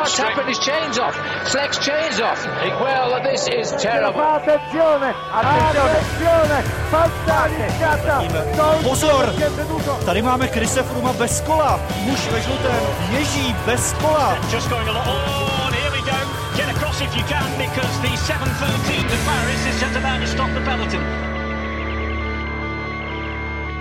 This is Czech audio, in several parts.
what's happened? His chain's off. Flex chain's off. Well, this is terrible. Attenzione, attenzione, Pozor, tady máme Krise Fruma bez kola. Muž ve žlutém ježí bez kola. Just going a lot. Oh, here we go. Get across if you can because the 713 to Paris is just about to stop the peloton.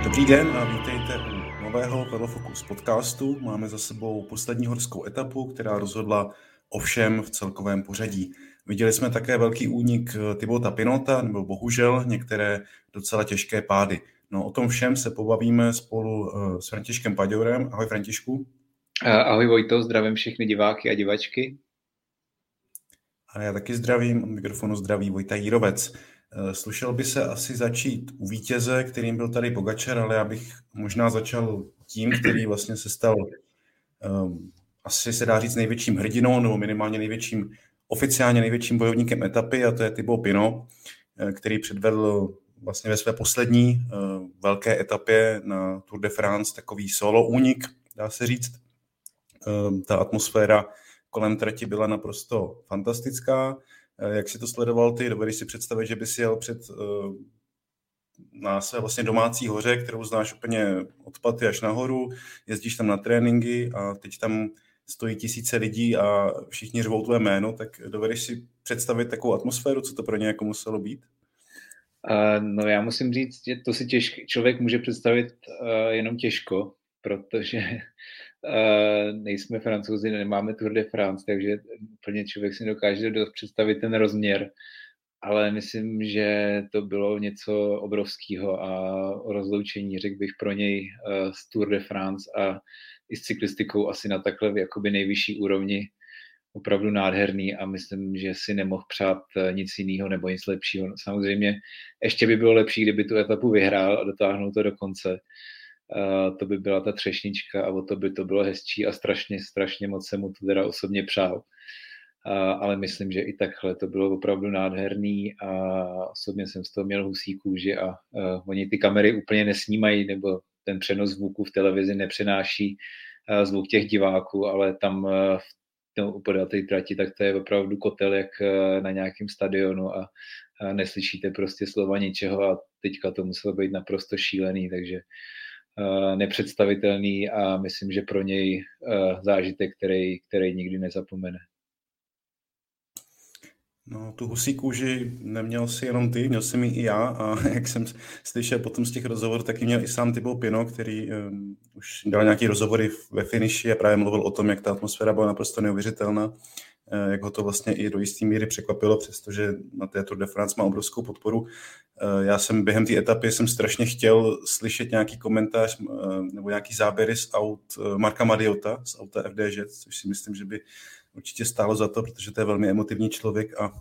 Dobrý den a vítejte u nového Velofocus podcastu. Máme za sebou poslední horskou etapu, která rozhodla o všem v celkovém pořadí. Viděli jsme také velký únik Tibota Pinota, nebo bohužel některé docela těžké pády. No o tom všem se pobavíme spolu eh, s Františkem Paďorem. Ahoj Františku. Ahoj Vojto, zdravím všechny diváky a divačky. A já taky zdravím, od mikrofonu zdraví Vojta Jírovec. Eh, slušel by se asi začít u vítěze, kterým byl tady Pogačar, ale já bych možná začal tím, který vlastně se stal um, asi se dá říct největším hrdinou, nebo minimálně největším, oficiálně největším bojovníkem etapy, a to je Thibaut Pino, eh, který předvedl vlastně ve své poslední uh, velké etapě na Tour de France takový solo únik, dá se říct. Uh, ta atmosféra kolem trati byla naprosto fantastická. Uh, jak si to sledoval ty? Dovedeš si představit, že bys jel před uh, na své vlastně domácí hoře, kterou znáš úplně od paty až nahoru, jezdíš tam na tréninky a teď tam stojí tisíce lidí a všichni řvou tvoje jméno, tak dovedeš si představit takovou atmosféru, co to pro ně jako muselo být? Uh, no já musím říct, že to si těžk, člověk může představit jenom těžko, protože nejsme francouzi, nemáme Tour de France, takže úplně člověk si dokáže představit ten rozměr, ale myslím, že to bylo něco obrovského a rozloučení, řekl bych pro něj z Tour de France a i s cyklistikou asi na takhle jakoby nejvyšší úrovni opravdu nádherný a myslím, že si nemohl přát eh, nic jiného nebo nic lepšího. Samozřejmě ještě by bylo lepší, kdyby tu etapu vyhrál a dotáhnul to do konce. Uh, to by byla ta třešnička a o to by to bylo hezčí a strašně, strašně moc se mu to teda osobně přál. Uh, ale myslím, že i takhle to bylo opravdu nádherný a osobně jsem z toho měl husí kůži a uh, oni ty kamery úplně nesnímají nebo ten přenos zvuku v televizi nepřenáší uh, zvuk těch diváků, ale tam uh, v podél té trati, tak to je opravdu kotel jak na nějakém stadionu a, a neslyšíte prostě slova ničeho a teďka to muselo být naprosto šílený, takže uh, nepředstavitelný a myslím, že pro něj uh, zážitek, který, který nikdy nezapomene. No, tu husí kůži neměl si jenom ty, měl jsem ji i já a jak jsem slyšel potom z těch rozhovorů, taky měl i sám Tybo Pino, který um, už dal nějaký rozhovory ve finiši a právě mluvil o tom, jak ta atmosféra byla naprosto neuvěřitelná, jak ho to vlastně i do jisté míry překvapilo, přestože na té Tour de France má obrovskou podporu. Uh, já jsem během té etapy jsem strašně chtěl slyšet nějaký komentář uh, nebo nějaký záběry z aut Marka Madiota, z auta FDŽ, což si myslím, že by určitě stálo za to, protože to je velmi emotivní člověk a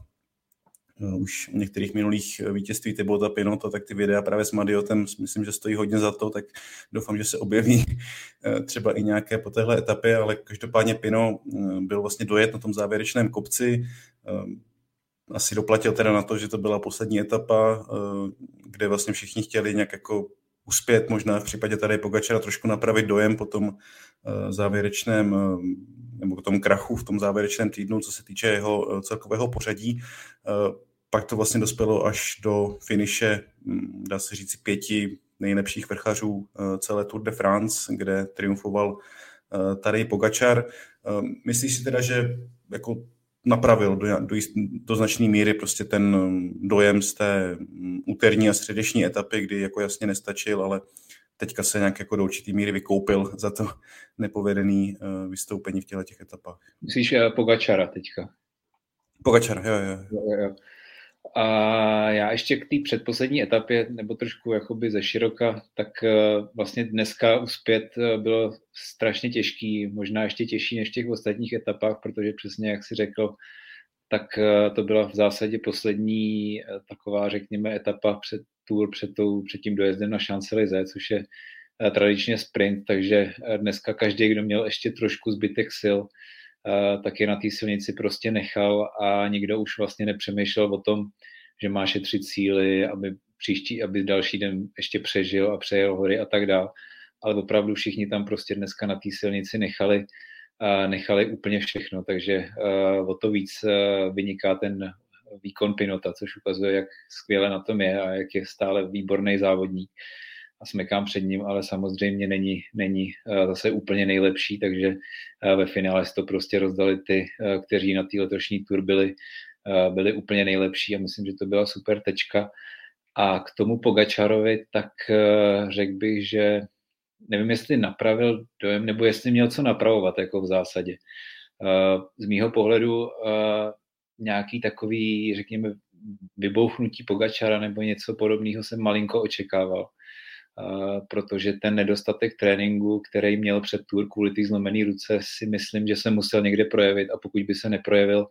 už u některých minulých vítězství Tybota Pinota, tak ty videa právě s Madiotem myslím, že stojí hodně za to, tak doufám, že se objeví uh, třeba i nějaké po téhle etapě, ale každopádně Pino byl vlastně dojet na tom závěrečném kopci, asi doplatil teda na to, že to byla poslední etapa, kde vlastně všichni chtěli nějak jako uspět, možná v případě tady Pogačera trošku napravit dojem po tom závěrečném nebo tom krachu v tom závěrečném týdnu, co se týče jeho eh, celkového pořadí. Eh, pak to vlastně dospělo až do finiše, hm, dá se říct, pěti nejlepších vrchařů eh, celé Tour de France, kde triumfoval tady Pogačar. Myslíš si teda, že jako napravil do, do, do značné míry prostě ten hm, dojem z té hm, úterní a středeční etapy, kdy jako jasně nestačil, ale teďka se nějak jako do určitý míry vykoupil za to nepovedený uh, vystoupení v těle těch etapách. Myslíš Pogačara teďka? Pogačara, jo, jo. jo, jo. A já ještě k té předposlední etapě, nebo trošku jakoby ze široka, tak uh, vlastně dneska uspět uh, bylo strašně těžký, možná ještě těžší než v těch ostatních etapách, protože přesně jak si řekl, tak uh, to byla v zásadě poslední taková, řekněme, etapa před tour před, tou, před tím dojezdem na Champs-Élysées, což je eh, tradičně sprint, takže eh, dneska každý, kdo měl ještě trošku zbytek sil, eh, tak je na té silnici prostě nechal a nikdo už vlastně nepřemýšlel o tom, že má šetřit síly, aby příští, aby další den ještě přežil a přejel hory a tak dále. Ale opravdu všichni tam prostě dneska na té silnici nechali nechali úplně všechno, takže o to víc vyniká ten výkon Pinota, což ukazuje, jak skvěle na tom je a jak je stále výborný závodník a smekám před ním, ale samozřejmě není, není zase úplně nejlepší, takže ve finále si to prostě rozdali ty, kteří na té letošní tur byli, byli úplně nejlepší a myslím, že to byla super tečka. A k tomu Pogačarovi, tak řekl bych, že nevím, jestli napravil dojem, nebo jestli měl co napravovat jako v zásadě. Z mýho pohledu nějaký takový, řekněme, vybouchnutí Pogačara nebo něco podobného jsem malinko očekával. Protože ten nedostatek tréninku, který měl před tour kvůli té zlomené ruce, si myslím, že se musel někde projevit a pokud by se neprojevil,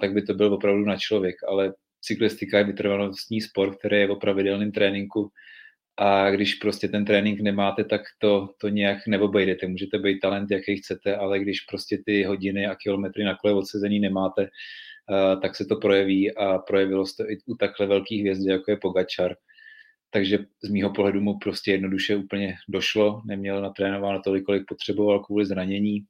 tak by to byl opravdu na člověk. Ale cyklistika je vytrvalostní sport, který je o pravidelném tréninku a když prostě ten trénink nemáte, tak to, to nějak neobejdete. Můžete být talent, jaký chcete, ale když prostě ty hodiny a kilometry na kole odsezení nemáte, tak se to projeví a projevilo se to i u takhle velkých hvězd, jako je Pogačar. Takže z mýho pohledu mu prostě jednoduše úplně došlo, neměl natrénováno tolik, kolik potřeboval kvůli zranění.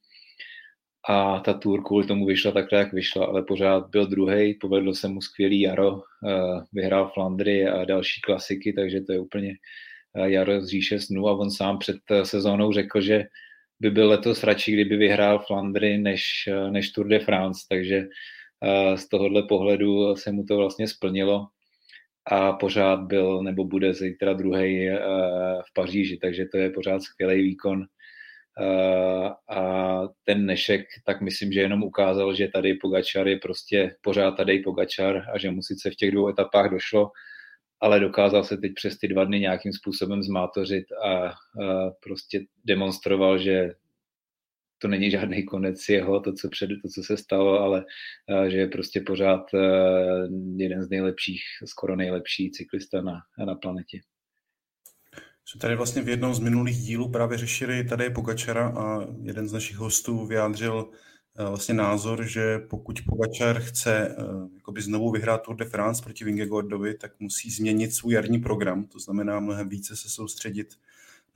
A ta tour kvůli tomu vyšla takhle, jak vyšla, ale pořád byl druhý, povedlo se mu skvělý jaro, eh, vyhrál Flandry a další klasiky, takže to je úplně eh, jaro z říše snů a on sám před eh, sezónou řekl, že by byl letos radši, kdyby vyhrál Flandry než, než Tour de France, takže z tohohle pohledu se mu to vlastně splnilo a pořád byl nebo bude zítra druhý v Paříži, takže to je pořád skvělý výkon. Eh, a ten Nešek, tak myslím, že jenom ukázal, že tady Pogačar je prostě pořád tady Pogačar a že mu sice v těch dvou etapách došlo, ale dokázal se teď přes ty dva dny nějakým způsobem zmátořit a, a prostě demonstroval, že to není žádný konec jeho, to, co, před, to, co se stalo, ale a, že je prostě pořád eh, jeden z nejlepších, skoro nejlepší cyklista na, na planetě. Jsme tady vlastně v jednom z minulých dílů právě řešili tady Pogačara a jeden z našich hostů vyjádřil eh, vlastně názor, že pokud Pogačar chce eh, jakoby znovu vyhrát Tour de France proti Vingegaardovi, tak musí změnit svůj jarní program, to znamená mnohem více se soustředit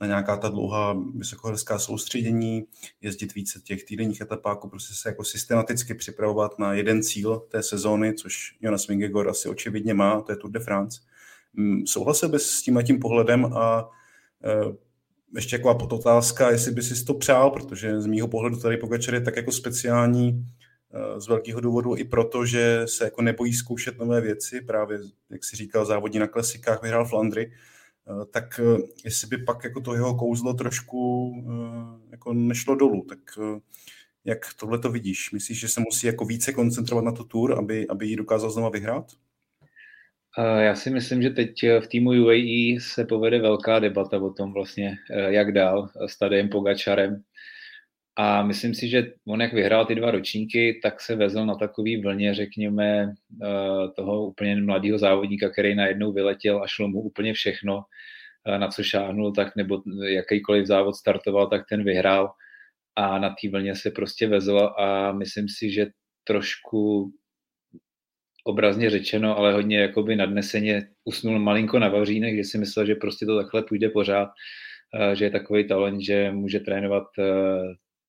na nějaká ta dlouhá vysokohorská soustředění, jezdit více těch týdenních etapáků, prostě se jako systematicky připravovat na jeden cíl té sezóny, což Jonas Vingegaard asi očividně má, to je Tour de France. Mm, souhlasil bys s tím tím pohledem a Eh, ještě taková podotázka, jestli by si to přál, protože z mýho pohledu tady Pogačar je tak jako speciální eh, z velkého důvodu i proto, že se jako nebojí zkoušet nové věci, právě, jak si říkal, závodní na klasikách, vyhrál Flandry, tak jestli by pak jako to jeho kouzlo trošku jako nešlo dolů, tak jak tohle to vidíš? Myslíš, že se musí jako více koncentrovat na tu tour, aby, aby ji dokázal znova vyhrát? Já si myslím, že teď v týmu UAE se povede velká debata o tom vlastně, eh, jak dál s Tadem Pogačarem. A myslím si, že on jak vyhrál ty dva ročníky, tak se vezl na takový vlně, řekněme, eh, toho úplně mladého závodníka, který najednou vyletěl a šlo mu úplně všechno, eh, na co šáhnul, tak nebo jakýkoliv závod startoval, tak ten vyhrál. A na té vlně se prostě vezl a myslím si, že trošku obrazně řečeno, ale hodně jakoby nadneseně usnul malinko na vavřínech, že si myslel, že prostě to takhle půjde pořád, eh, že je takový talent, že může trénovat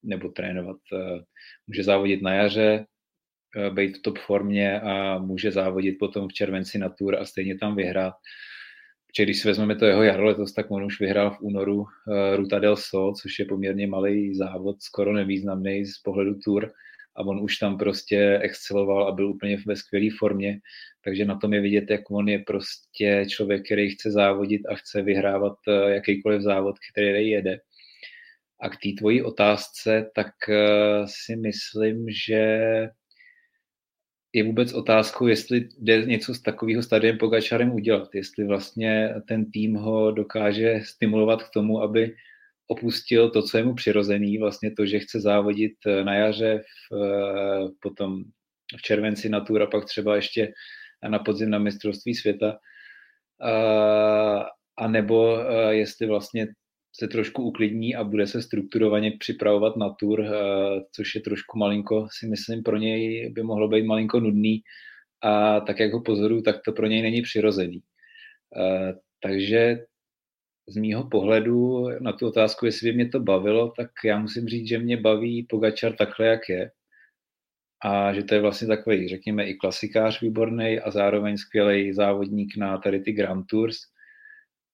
nebo trénovat, eh, může závodit na jaře, být v top formě a může závodit potom v červenci na tour a stejně tam vyhrát. Protože když si vezmeme to jeho jaro letos, tak on už vyhrál v únoru Ruta del Sol, což je poměrně malý závod, skoro nevýznamný z pohledu tour a on už tam prostě exceloval a byl úplně ve skvělé formě, takže na tom je vidět, jak on je prostě člověk, který chce závodit a chce vyhrávat eh, jakýkoliv závod, který jede. A k té tvojí otázce, tak eh, si myslím, že je vůbec otázkou, jestli jde něco z takového stadiem Pogačarem udělat, jestli vlastně ten tým ho dokáže stimulovat k tomu, aby opustil to, co je mu přirozený, vlastně to, že chce závodit eh, na jaře, v, eh, potom v červenci na Tour a pak třeba ještě na podzim na mistrovství světa. A, a nebo jestli vlastně se trošku uklidní a bude se strukturovaně připravovat na Tour, což je trošku malinko, si myslím, pro něj by mohlo být malinko nudný a tak, jak ho pozoruju, tak to pro něj není přirozený. Takže z mýho pohledu na tu otázku, jestli by mě to bavilo, tak já musím říct, že mě baví Pogačar takhle, jak je. A že to je vlastně takový, řekněme, i klasikář výborný a zároveň skvělý závodník na tady ty Grand Tours.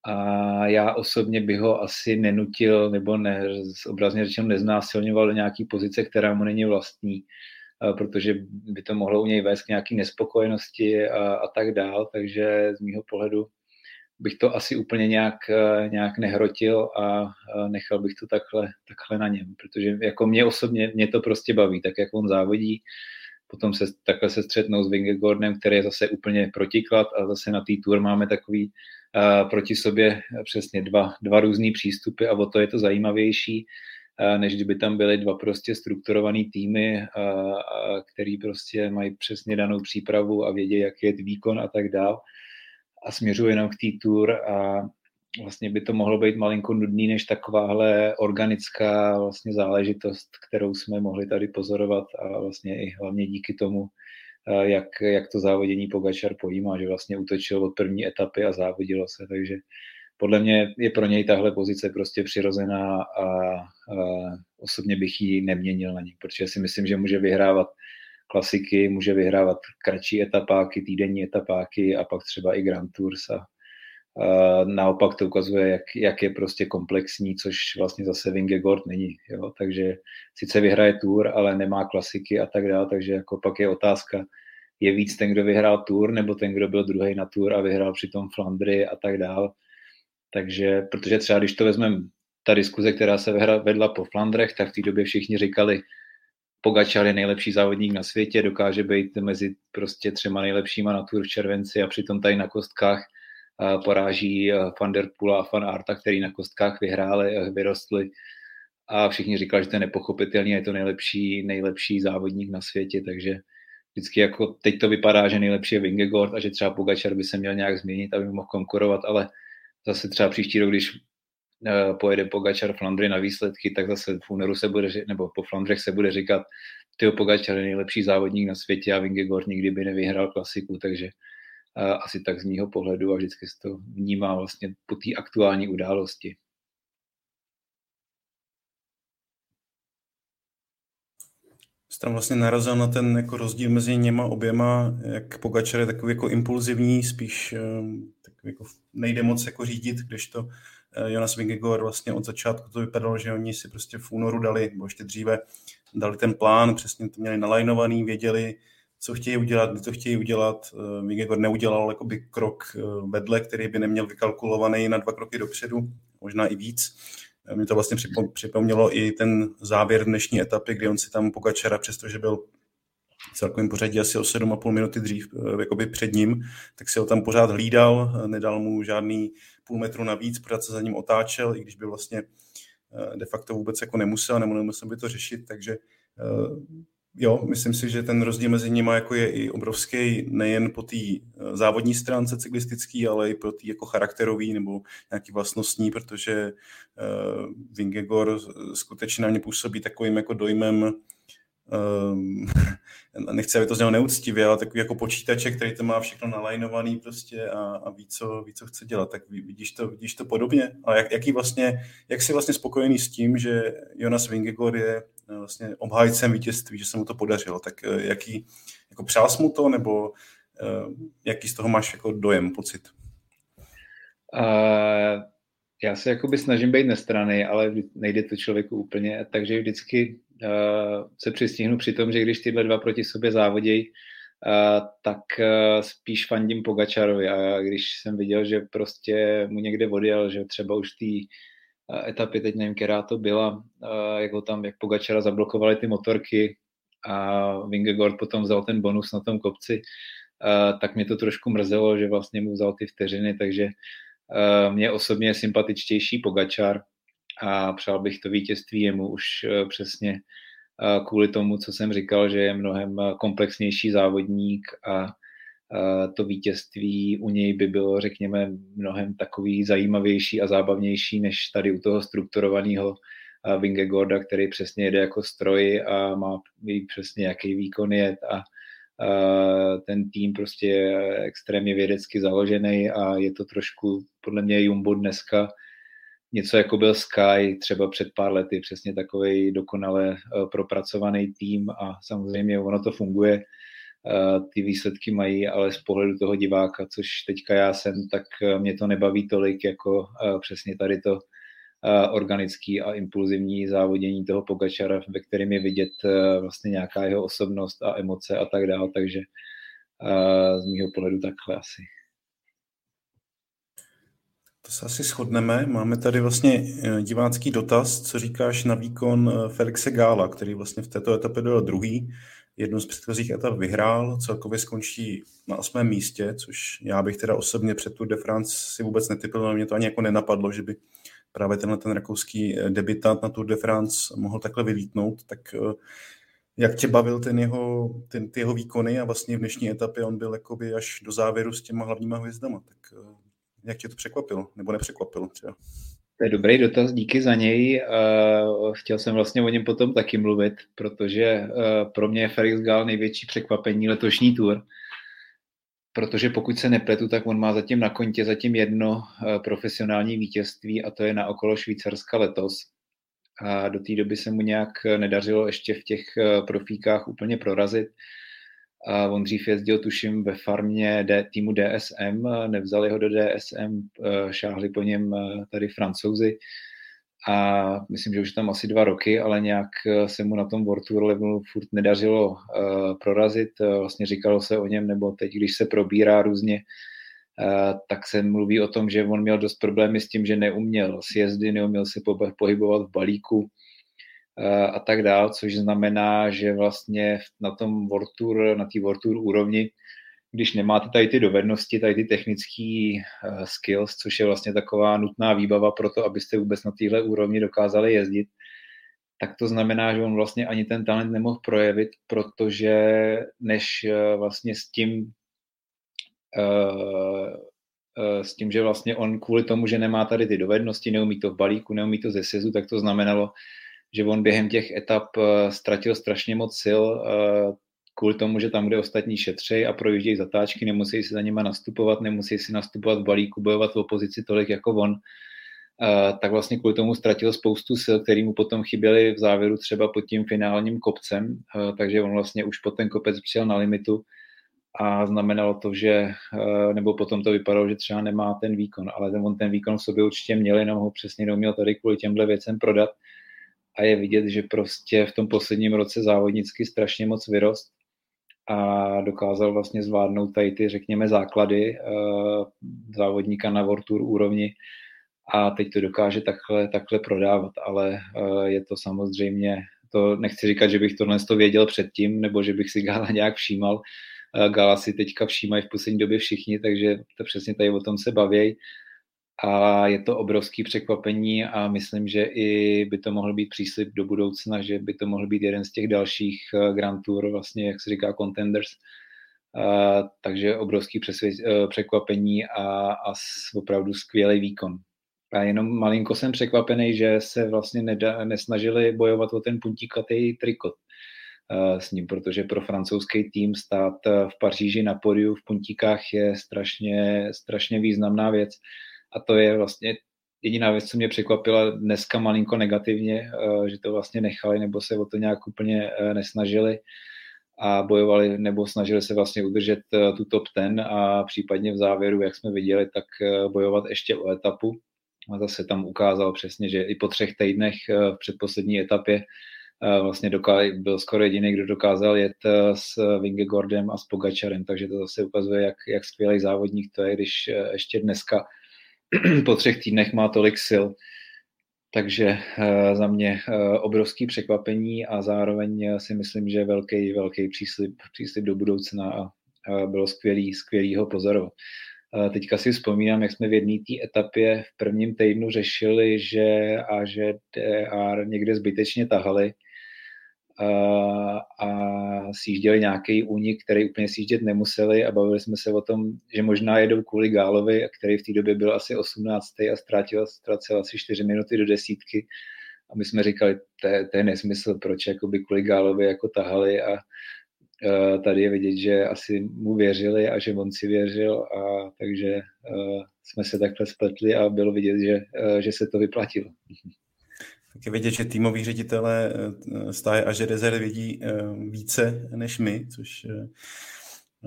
A já osobně bych ho asi nenutil, nebo ne, obrazně řečeno neznásilňoval do nějaký pozice, která mu není vlastní, protože by to mohlo u něj vést k nějaký nespokojenosti a, a tak dál. Takže z mýho pohledu bych to asi úplně nějak, nějak nehrotil a nechal bych to takhle, takhle na něm, protože jako mě osobně, mě to prostě baví, tak jak on závodí, potom se takhle se střetnou s Vingegaardem, který je zase úplně protiklad a zase na té tour máme takový proti sobě přesně dva, dva různý přístupy a o to je to zajímavější, než kdyby tam byly dva prostě strukturované týmy, který prostě mají přesně danou přípravu a vědí, jak je výkon a tak dál. A směřuje jenom k té tour a vlastně by to mohlo být malinko nudný než takováhle organická vlastně záležitost, kterou jsme mohli tady pozorovat a vlastně i hlavně díky tomu, jak, jak to závodění Pogačar pojímá, že vlastně utočil od první etapy a závodilo se, takže podle mě je pro něj tahle pozice prostě přirozená a, a osobně bych ji neměnil na ní, protože si myslím, že může vyhrávat klasiky, může vyhrávat kratší etapáky, týdenní etapáky a pak třeba i Grand Tours a naopak to ukazuje, jak, jak je prostě komplexní, což vlastně zase Vingegaard není, jo? takže sice vyhraje Tour, ale nemá klasiky a tak dále, takže jako pak je otázka, je víc ten, kdo vyhrál Tour, nebo ten, kdo byl druhý na Tour a vyhrál přitom Flandry a tak dále. Takže, protože třeba když to vezmeme, ta diskuze, která se vedla po Flandrech, tak v té době všichni říkali, Pogačar je nejlepší závodník na světě, dokáže být mezi prostě třema nejlepšíma na Tour v červenci a přitom tady na kostkách poráží Van der a Van Arta, který na kostkách vyhráli, vyrostli. A všichni říkali, že to je nepochopitelný, je to nejlepší, nejlepší závodník na světě, takže vždycky jako teď to vypadá, že nejlepší je Vingegaard a že třeba Pogačar by se měl nějak změnit, aby mohl konkurovat, ale zase třeba příští rok, když Eh, pojede Pogačar Flandry na výsledky, tak zase v únoru se bude, nebo po Flandrech se bude říkat, tyho Pogačar je nejlepší závodník na světě a Vingegaard nikdy by nevyhrál klasiku, takže asi tak z mýho pohledu a vždycky se to vnímá vlastně po té aktuální události. Jsi tam vlastně narazil na ten jako rozdíl mezi něma oběma, jak Pogačar je takový jako impulzivní, spíš um, takový jako nejde moc jako řídit, když to Eh, Jonas Vingegaard vlastně od začátku to vypadalo, že oni si prostě v únoru dali, nebo ještě dříve, dali ten plán, přesně to měli nalajnovaný, věděli, co chtějí udělat, kdy to chtějí udělat. Eh, Vingegaard neudělal jakoby krok eh, vedle, který by neměl vykalkulovaný na dva kroky dopředu, možná i víc. Mě to vlastně připomnělo i ten závěr dnešní etapy, kdy on si tam Pogačara, přestože byl celkovým pořadí asi o 7,5 minuty dřív jakoby před ním, tak si ho tam pořád hlídal, nedal mu žádný půl metru navíc, pořád se za ním otáčel, i když by vlastně eh, de facto vůbec jako nemusel, nebo nemusel by to řešit, takže eh, jo, myslím si, že ten rozdíl mezi nimi jako je i obrovský, nejen po té eh, závodní stránce cyklistický, ale i po té jako charakterový nebo nějaký vlastnostní, protože uh, Vingegaard skutečně na mě působí takovým jako dojmem um, nechci, aby to znělo neúctivě, ale takový jako počítače, který to má všechno nalajnovaný prostě a, a ví, co, ví, co chce dělat. Tak vidíš to, vidíš to podobně? A jak, jaký vlastně, jak jsi vlastně spokojený s tím, že Jonas Vingegaard je eh, vlastně obhájcem vítězství, že se mu to podařilo? Tak eh, jaký, jako přál mu to, nebo uh, jaký z toho máš jako dojem, pocit? Uh, já se jakoby snažím být nestraný, ale nejde to člověku úplně, takže vždycky se přistihnu při tom, že když tyhle dva proti sobě závodějí, uh, tak uh, spíš fandím Pogačarovi. A když jsem viděl, že prostě mu někde odjel, že třeba už té etapy, teď nevím, která to byla, jak ho tam, jak Pogačara zablokovali ty motorky a Vingegaard potom vzal ten bonus na tom kopci, tak mě to trošku mrzelo, že vlastně mu vzal ty vteřiny, takže mě osobně je sympatičtější Pogačar, a přál bych to vítězství jemu už eh, přesně eh, kvůli tomu, co jsem říkal, že je mnohem eh, komplexnější závodník a to vítězství u něj by bylo, řekněme, mnohem takový zajímavější a zábavnější, než tady u toho strukturovaného Vingegaarda, který přesně jede jako stroj a má přesně, jaký výkon je a ten tým prostě je extrémně vědecky založený a je to trošku podle mě Jumbo dneska něco jako byl Sky třeba před pár lety, přesně takový dokonale propracovaný tým a samozřejmě ono to funguje, ty výsledky mají, ale z pohledu toho diváka, což teďka já jsem, tak mě to nebaví tolik jako přesně tady to organický a impulzivní závodění toho Pogačara, ve kterém je vidět vlastně nějaká jeho osobnost a emoce a tak dále, takže z mého pohledu takhle asi. To se asi shodneme. Máme tady vlastně e, divácký dotaz, co říkáš na výkon e, Felixe Gála, který vlastně v této etapě byl druhý. Jednu z předchozích etap vyhrál, celkově skončí na osmém místě, což já bych teda osobně před Tour de France si vůbec netypil, ale mě to ani jako nenapadlo, že by právě tenhle ten rakouský e, debitant na Tour de France mohl takhle vylítnout, tak jak tě bavil ten jeho, ten, ty jeho výkony a vlastně v dnešní etapě on byl jakoby až do závěru s těma hlavníma hvězdama, tak jak tě to překvapilo, nebo nepřekvapilo třeba? To je dobrý dotaz, díky za něj. Chtěl jsem vlastně o něm potom taky mluvit, protože pro mě je Felix Gal největší překvapení letošní tour, protože pokud se nepletu, tak on má zatím na kontě zatím jedno profesionální vítězství a to je na okolo Švýcarska letos. A do té doby se mu nějak nedařilo ještě v těch profíkách úplně prorazit. On dřív jezdil, tuším, ve farmě D, týmu DSM, nevzali ho do DSM, eh, šáhli po něm eh, tady francouzi a myslím, že už tam asi dva roky, ale nějak eh, se mu na tom World Tour levelu furt nedařilo prorazit. Vlastně říkalo se o něm, nebo teď, když se probírá různě, tak se mluví o tom, že on měl dost problémy s tím, že neuměl sjezdy, neuměl se pohybovat v balíku, a tak dál, což znamená, že vlastně na tom World Tour, na té World Tour úrovni, když nemáte tady ty dovednosti, tady ty technické uh, skills, což je vlastně taková nutná výbava pro to, abyste vůbec na téhle úrovni dokázali jezdit, tak to znamená, že on vlastně ani ten talent nemohl projevit, protože než uh, vlastně s tím uh, s tím, že vlastně on kvůli tomu, že nemá tady ty dovednosti, neumí to v balíku, neumí to ze sezu, tak to znamenalo, že on během těch etap eh, ztratil strašně moc sil eh, kvůli tomu, že tam, kde ostatní šetří a projíždějí zatáčky, nemusí si za nima nastupovat, nemusí si nastupovat v balíku, bojovat v opozici tolik jako on, eh, tak vlastně kvůli tomu ztratil spoustu sil, který mu potom chyběly v závěru třeba pod tím finálním kopcem, takže on vlastně už pod ten kopec přijel na limitu a znamenalo to, že, nebo potom to vypadalo, že třeba nemá ten výkon, ale ten, on ten výkon v sobě určitě měl, jenom ho přesně neuměl tady kvůli těmhle věcem prodat a je vidět, že prostě v tom posledním roce závodnicky strašně moc vyrost a dokázal vlastně zvládnout tady ty, řekněme, základy uh, závodníka na World Tour úrovni a teď to dokáže takhle, takhle prodávat, ale uh, je to samozřejmě, to nechci říkat, že bych tohle to věděl předtím, nebo že bych si Gala nějak všímal, uh, Gala si teďka všímají v poslední době všichni, takže to přesně tady o tom se baví a je to obrovský překvapení a myslím, že i by to mohl být příslip do budoucna, že by to mohl být jeden z těch dalších eh, Grand Tour, vlastně, jak se říká, contenders. Uh, takže obrovský přesvěd, uh, překvapení a, a opravdu skvělý výkon. A jenom malinko jsem překvapený, že se vlastně neda, nesnažili bojovat o ten puntíkatý trikot s ním, protože pro francouzský tým stát v Paříži na podiu v puntíkách je strašně, strašně významná věc a to je vlastně jediná věc, co mě překvapila dneska malinko negativně, eh, že to vlastně nechali nebo se o to nějak úplně eh, nesnažili a bojovali nebo snažili se vlastně udržet eh, tu top ten a případně v závěru, jak jsme viděli, tak bojovat ještě o etapu. A zase tam ukázal přesně, že i po třech týdnech v předposlední etapě vlastně byl skoro jediný, kdo dokázal jet s Vingegordem a s Pogačarem, takže to zase ukazuje, jak, jak skvělý závodník to je, když ještě dneska po třech týdnech má tolik sil. Takže uh, za mě uh, obrovský překvapení a zároveň eh, si myslím, že velký, velký příslip, příslip do budoucna a bylo skvělý, skvělý ho pozorovat. Teďka si vzpomínám, jak jsme v jedné té etapě v prvním týdnu řešili, že a že DR někde zbytečně tahali a sjížděli nějaký únik, který úplně sjíždět nemuseli a bavili jsme se o tom, že možná jedou kvůli Gálovi, který v té době byl asi 18. a ztratil, ztratil asi 4 minuty do desítky a my jsme říkali, to je, nesmysl, proč jakoby kvůli Gálovi jako tahali a uh, tady je vidět, že asi mu věřili a že on si věřil a takže uh, jsme se takhle spletli a bylo vidět, že, že se to vyplatilo. Tak je vidět, že týmoví ředitelé stáje a že rezervy vidí více než my, což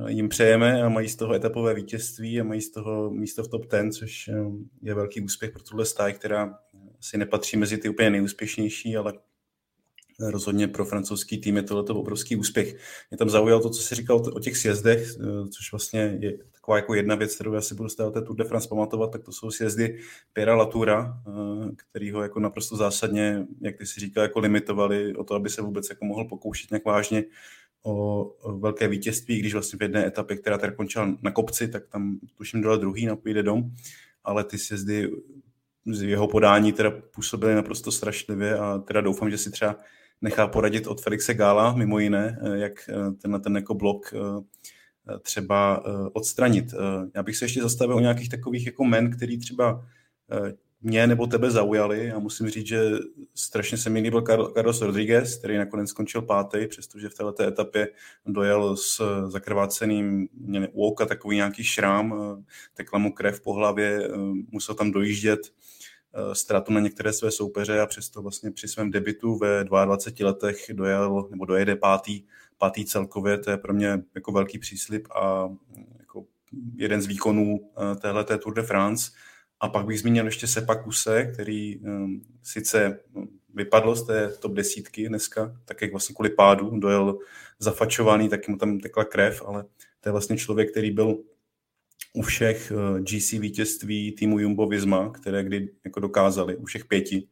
jim přejeme a mají z toho etapové vítězství a mají z toho místo v top 10, což je velký úspěch pro tuhle stáj, která si nepatří mezi ty úplně nejúspěšnější, ale rozhodně pro francouzský tým je tohle obrovský úspěch. Mě tam zaujalo to, co jsi říkal o těch sjezdech, což vlastně je taková jako jedna věc, kterou já si budu z té Tour de France pamatovat, tak to jsou sjezdy Piera Latoura, který ho jako naprosto zásadně, jak ty si říkal, jako limitovali o to, aby se vůbec jako mohl pokoušet nějak vážně o velké vítězství, když vlastně v jedné etapě, která teda končila na kopci, tak tam tuším dole druhý na půjde dom, ale ty sjezdy z jeho podání teda působily naprosto strašlivě a teda doufám, že si třeba nechá poradit od Felixe Gála, mimo jiné, eh, jak eh, tenhle ten jako blok eh, třeba odstranit. Já bych se ještě zastavil o nějakých takových jako men, který třeba mě nebo tebe zaujali. Já musím říct, že strašně se mi líbil Carlos Rodriguez, který nakonec skončil pátý, přestože v této etapě dojel s zakrváceným, u oka takový nějaký šrám, tekla mu krev po hlavě, musel tam dojíždět Eh, ztrátu na některé své soupeře a přesto vlastně při svém debitu ve 22 letech dojel nebo dojede pátý, pátý celkově, to je pro mě jako velký příslip a jako jeden z výkonů eh, téhle Tour de France. A pak bych zmínil ještě Sepakuse, který um, sice vypadl z té top desítky dneska, tak jak vlastně kvůli pádu dojel zafačovaný, tak mu tam tekla krev, ale to je vlastně člověk, který byl u všech eh, GC vítězství týmu Jumbo Visma, které kdy jako dokázali, u všech pěti.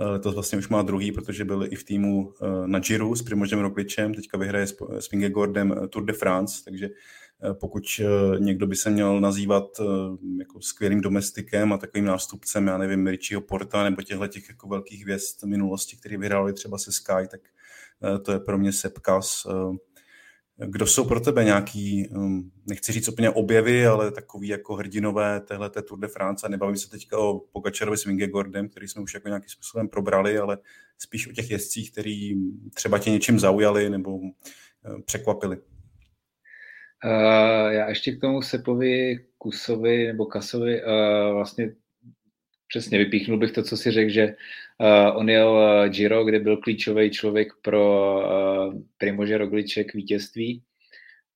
Eh, to vlastně už má druhý, protože byl i v týmu eh, na Giro s Primožem Rogličem, teďka vyhraje s Vingegordem Tour de France, takže pokud někdo by se měl nazývat jako skvělým domestikem a takovým nástupcem, já nevím, Richieho Porta nebo těchto těch jako velkých hvězd minulosti, který vyhráli třeba se Sky, tak to je pro mě Sepkas. Kdo jsou pro tebe nějaký, um, nechci říct úplně objevy, ale takový jako hrdinové téhle Tour de France. Nebavím se teďka o Pogačarovi s Vingegordem, který jsme už jako nějakým způsobem probrali, ale spíš o těch jezdcích, který třeba tě něčím zaujali nebo uh, překvapili. Uh, já ještě k tomu Sepovi, Kusovi nebo Kasovi uh, vlastně přesně vypíchnul bych to, co si řekl, že uh, on jel uh, Giro, kde byl klíčový člověk pro uh, Primože Rogliče k vítězství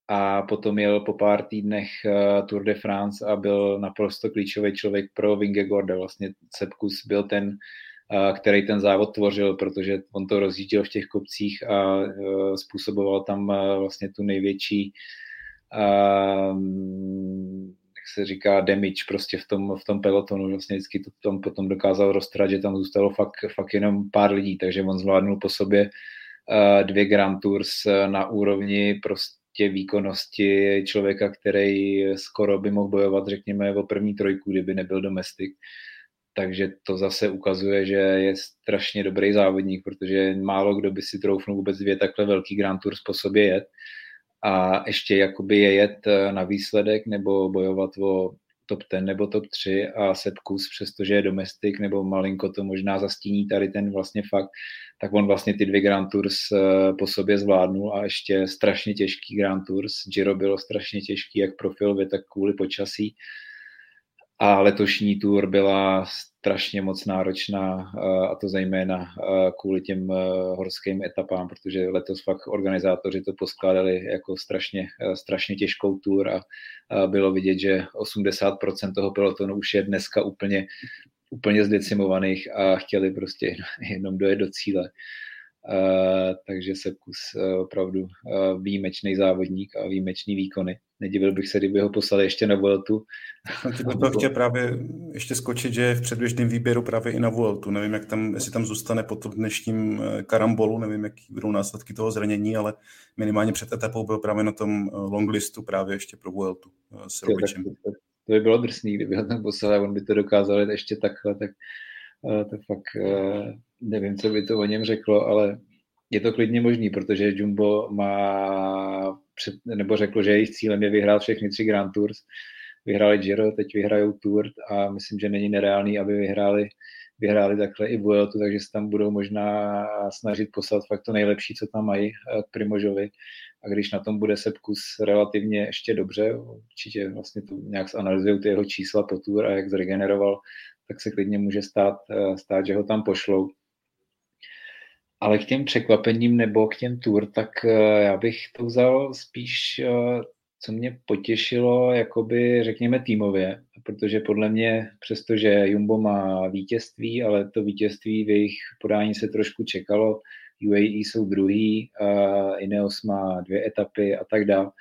a potom jel po pár týdnech uh, Tour de France a byl naprosto klíčový člověk pro Vingegorda. Vlastně Sepkus byl ten, uh, který ten závod tvořil, protože on to rozjížděl v těch kopcích a uh, způsoboval tam uh, vlastně tu největší uh, jak se říká, damage prostě v tom, v tom pelotonu. Vlastně vždycky to tam potom dokázal roztrat, že tam zůstalo fakt, fakt jenom pár lidí, takže on zvládnul po sobě uh, dvě Grand Tours uh, na úrovni prostě výkonnosti člověka, který skoro by mohl bojovat, řekněme, o první trojku, kdyby nebyl domestik. Takže to zase ukazuje, že je strašně dobrý závodník, protože málo kdo by si troufnul vůbec dvě takhle velký Grand Tours po sobě jet a ještě jakoby je jet eh, na výsledek nebo bojovat o top 10 nebo top 3 a Sepkus, přestože je domestik nebo malinko to možná zastíní tady ten vlastně fakt, tak on vlastně ty dvě Grand Tours eh, po sobě zvládnul a ještě strašně těžký Grand Tours. Giro bylo strašně těžký jak profilově, tak kvůli počasí. A letošní tour byla strašně moc náročná a to zejména kvůli těm horským etapám, protože letos fakt organizátoři to poskládali jako strašně, strašně těžkou tour a bylo vidět, že 80% toho pelotonu už je dneska úplně, úplně zdecimovaných a chtěli prostě jenom dojet do cíle. Uh, takže kus uh, opravdu uh, výjimečný závodník a výjimečný výkony. Nedivil bych se, kdyby ho poslali ještě na Vueltu. To chtěl právě ještě skočit, že je v předběžném výběru právě i na Vueltu. Nevím, jak tam, jestli tam zůstane po tom dnešním karambolu, nevím, jaký budou následky toho zranění, ale minimálně před etapou byl právě na tom longlistu právě ještě pro Vueltu s Robičem. To by bylo drsný, kdyby ho tam poslali, on by to dokázal ještě takhle, tak to fakt nevím, co by to o něm řeklo, ale je to klidně možný, protože Jumbo má, před, nebo řekl, že jejich cílem je vyhrát všechny tři Grand Tours. Vyhráli Giro, teď vyhrajou Tour a myslím, že není nereálný, aby vyhráli vyhráli takhle i Vueltu, takže se tam budou možná snažit poslat fakt to nejlepší, co tam mají k Primožovi. A když na tom bude Sepkus relativně ještě dobře, určitě vlastně to nějak zanalizují ty jeho čísla po tour a jak zregeneroval, tak se klidně může stát, stát, že ho tam pošlou. Ale k těm překvapením nebo k těm tour, tak já bych to vzal spíš co mě potěšilo, jakoby řekněme týmově, protože podle mě, přestože Jumbo má vítězství, ale to vítězství v jejich podání se trošku čekalo, UAE jsou druhý, uh, Ineos má dvě etapy a tak dále.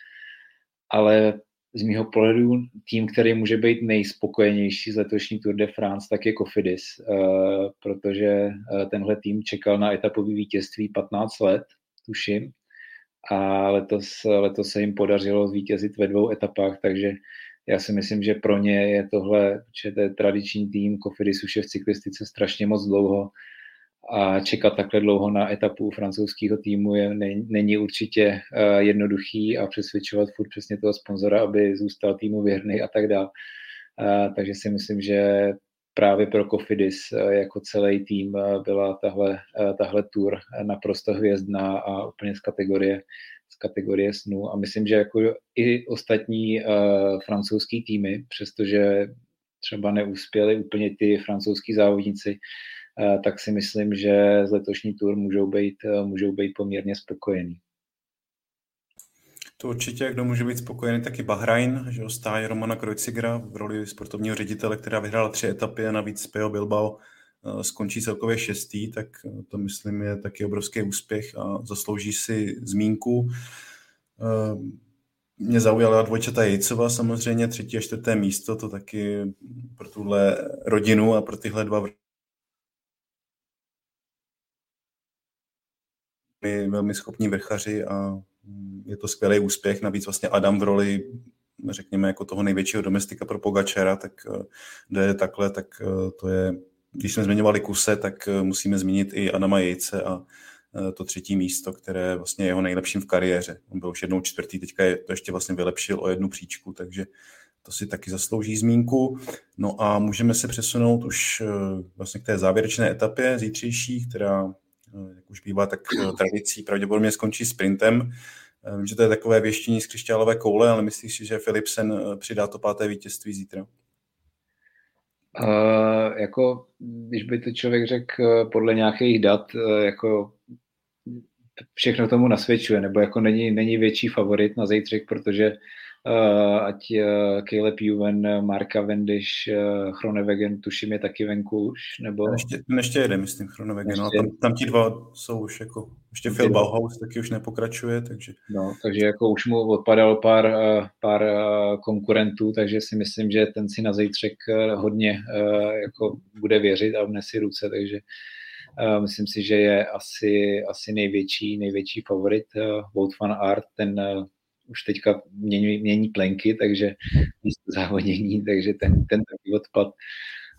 Ale z mého pohledu tým, který může být nejspokojenější z letošní Tour de France, tak je Cofidis, uh, protože uh, tenhle tým čekal na etapový vítězství 15 let, tuším, a letos, letos se jim podařilo zvítězit ve dvou etapách, takže já si myslím, že pro ně je tohle, že to je tradiční tým, Kofidis už je v cyklistice strašně moc dlouho a čekat takhle dlouho na etapu francouzského týmu je, ne, není určitě uh, jednoduchý a přesvědčovat furt přesně toho sponzora, aby zůstal týmu věrný a tak dále. Uh, takže si myslím, že právě pro Kofidis uh, jako celý tým uh, byla tahle, uh, tahle tour naprosto hvězdná a úplně z kategorie, z kategorie snů. A myslím, že jako i ostatní uh, francouzský týmy, přestože třeba neuspěli úplně ty francouzský závodníci, tak si myslím, že z letošní tour můžou být, uh, můžou být poměrně spokojení. To určitě, kdo může být spokojený, taky Bahrajn, že stáje Romana Krojcigra v roli sportovního ředitele, která vyhrála tři etapy a navíc Peo Bilbao eh, skončí celkově šestý, tak eh, to myslím je taky obrovský úspěch a zaslouží si zmínku. Eh, mě zaujala dvojčata Jejcova samozřejmě, třetí a čtvrté místo, to taky pro tuhle rodinu a pro tyhle dva velmi schopní vrchaři a je to skvělý úspěch, navíc vlastně Adam v roli řekněme, jako toho největšího domestika pro Pogačera, tak eh, jde takhle, tak eh, to je, když jsme zmiňovali Kuse, tak eh, musíme zmínit i Adama Jejce a to třetí místo, které je vlastně jeho nejlepším v kariéře. On byl už jednou čtvrtý, teďka je to ještě vlastně vylepšil o jednu příčku, takže to si taky zaslouží zmínku. No a můžeme se přesunout už vlastně k té závěrečné etapě zítřejší, která jak už bývá tak eh, tradicí, pravděpodobně skončí sprintem. Eh, vím, že to je takové věštění z křišťálové koule, ale myslíš si, že Philipsen přidá to páté vítězství zítra? Uh, jako, když by to člověk řekl podle nějakých dat, jako všechno tomu nasvědčuje, nebo jako není, není větší favorit na zítřek, protože ať uh, Caleb Juven, Marka Vendiš, uh, Chronewegen, tuším je taky venku už, nebo... Ještě, ještě jede, myslím, Chronewegen, no, tam, tam ti dva jsou už jako, ještě Phil Bauhaus taky už nepokračuje, takže... No, takže jako už mu odpadalo pár, uh, pár uh, konkurentů, takže si myslím, že ten si na zítřek uh, hodně uh, jako bude věřit a vne si ruce, takže Uh, myslím si, že je asi, asi největší, největší favorit uh, Vout van Art, ten uh, už teďka mění, mění plenky, takže místo závodění, takže ten, ten taky odpad.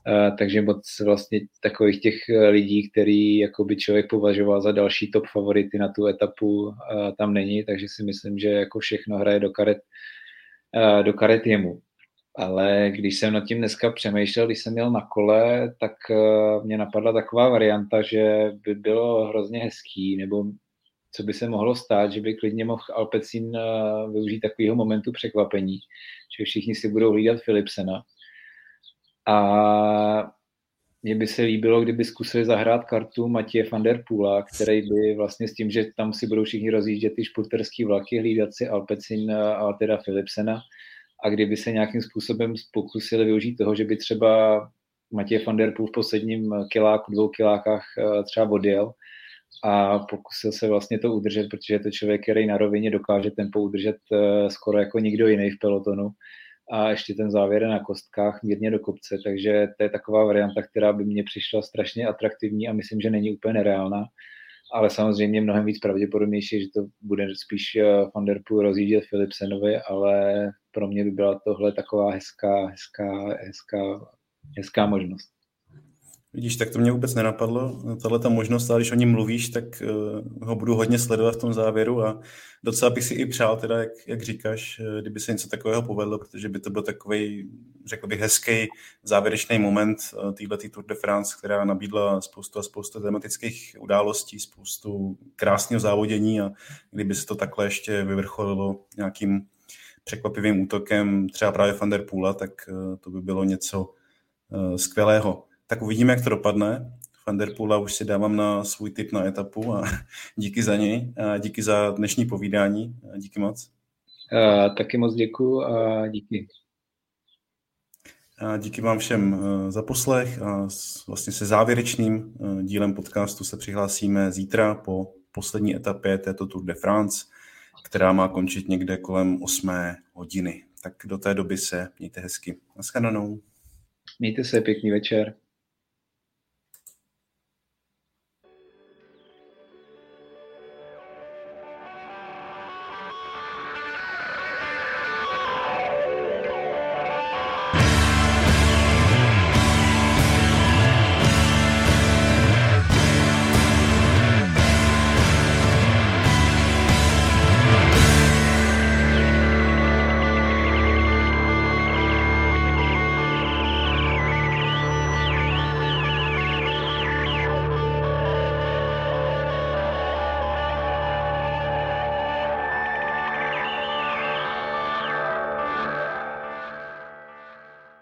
Uh, takže moc vlastně takových těch lidí, který jako by člověk považoval za další top favority na tu etapu, uh, tam není, takže si myslím, že jako všechno hraje do karet, uh, do karet jemu. Ale když jsem nad tím dneska přemýšlel, když jsem měl na kole, tak mě napadla taková varianta, že by bylo hrozně hezký, nebo co by se mohlo stát, že by klidně mohl Alpecin eh, využít takového momentu překvapení, že všichni si budou hlídat Philipsena. A mně by se líbilo, kdyby zkusili zahrát kartu Matěje van der Poola, který by vlastně s tím, že tam si budou všichni rozjíždět ty špurterský vlaky, hlídat si Alpecin eh, a teda Philipsena a kdyby se nějakým způsobem pokusili využít toho, že by třeba Matěj van der Poel v posledním kiláku, dvou kilákách eh, třeba odjel a pokusil se vlastně to udržet, protože je to člověk, který na rovině dokáže tempo udržet eh, skoro jako nikdo jiný v pelotonu a ještě ten závěr je na kostkách mírně do kopce, takže to je taková varianta, která by mně přišla strašně atraktivní a myslím, že není úplně nereálná, ale samozřejmě mnohem víc pravděpodobnější, že to bude spíš eh, Van Der Poel rozjíždět Philipsenovi, ale pro mě by byla tohle taková hezká, hezká, hezká, hezká možnost. Vidíš, tak to mě vůbec nenapadlo, tahle ta možnost, ale když o ní mluvíš, tak uh, ho budu hodně sledovat v tom závěru a docela bych si i přál, teda, jak, jak říkáš, eh, kdyby se něco takového povedlo, protože by to byl takový, řekl bych, hezký závěrečný moment uh, této Tour de France, která nabídla spoustu a spoustu tematických událostí, spoustu krásného závodění a kdyby se to takhle ještě vyvrcholilo nějakým překvapivým útokem třeba právě Van der tak uh, to by bylo něco uh, skvělého tak uvidíme, jak to dopadne. Van der Poola už si dávám na svůj tip na etapu a díky za něj a díky za dnešní povídání. A díky moc. Uh, taky moc děkuji a díky. A díky vám všem e, za poslech a vlastně se závěrečným e, dílem podcastu se přihlásíme zítra po poslední etapě této Tour de France, která má končit někde kolem 8 hodiny. Tak do té doby se mějte hezky. Naschledanou. Mějte se, pěkný večer.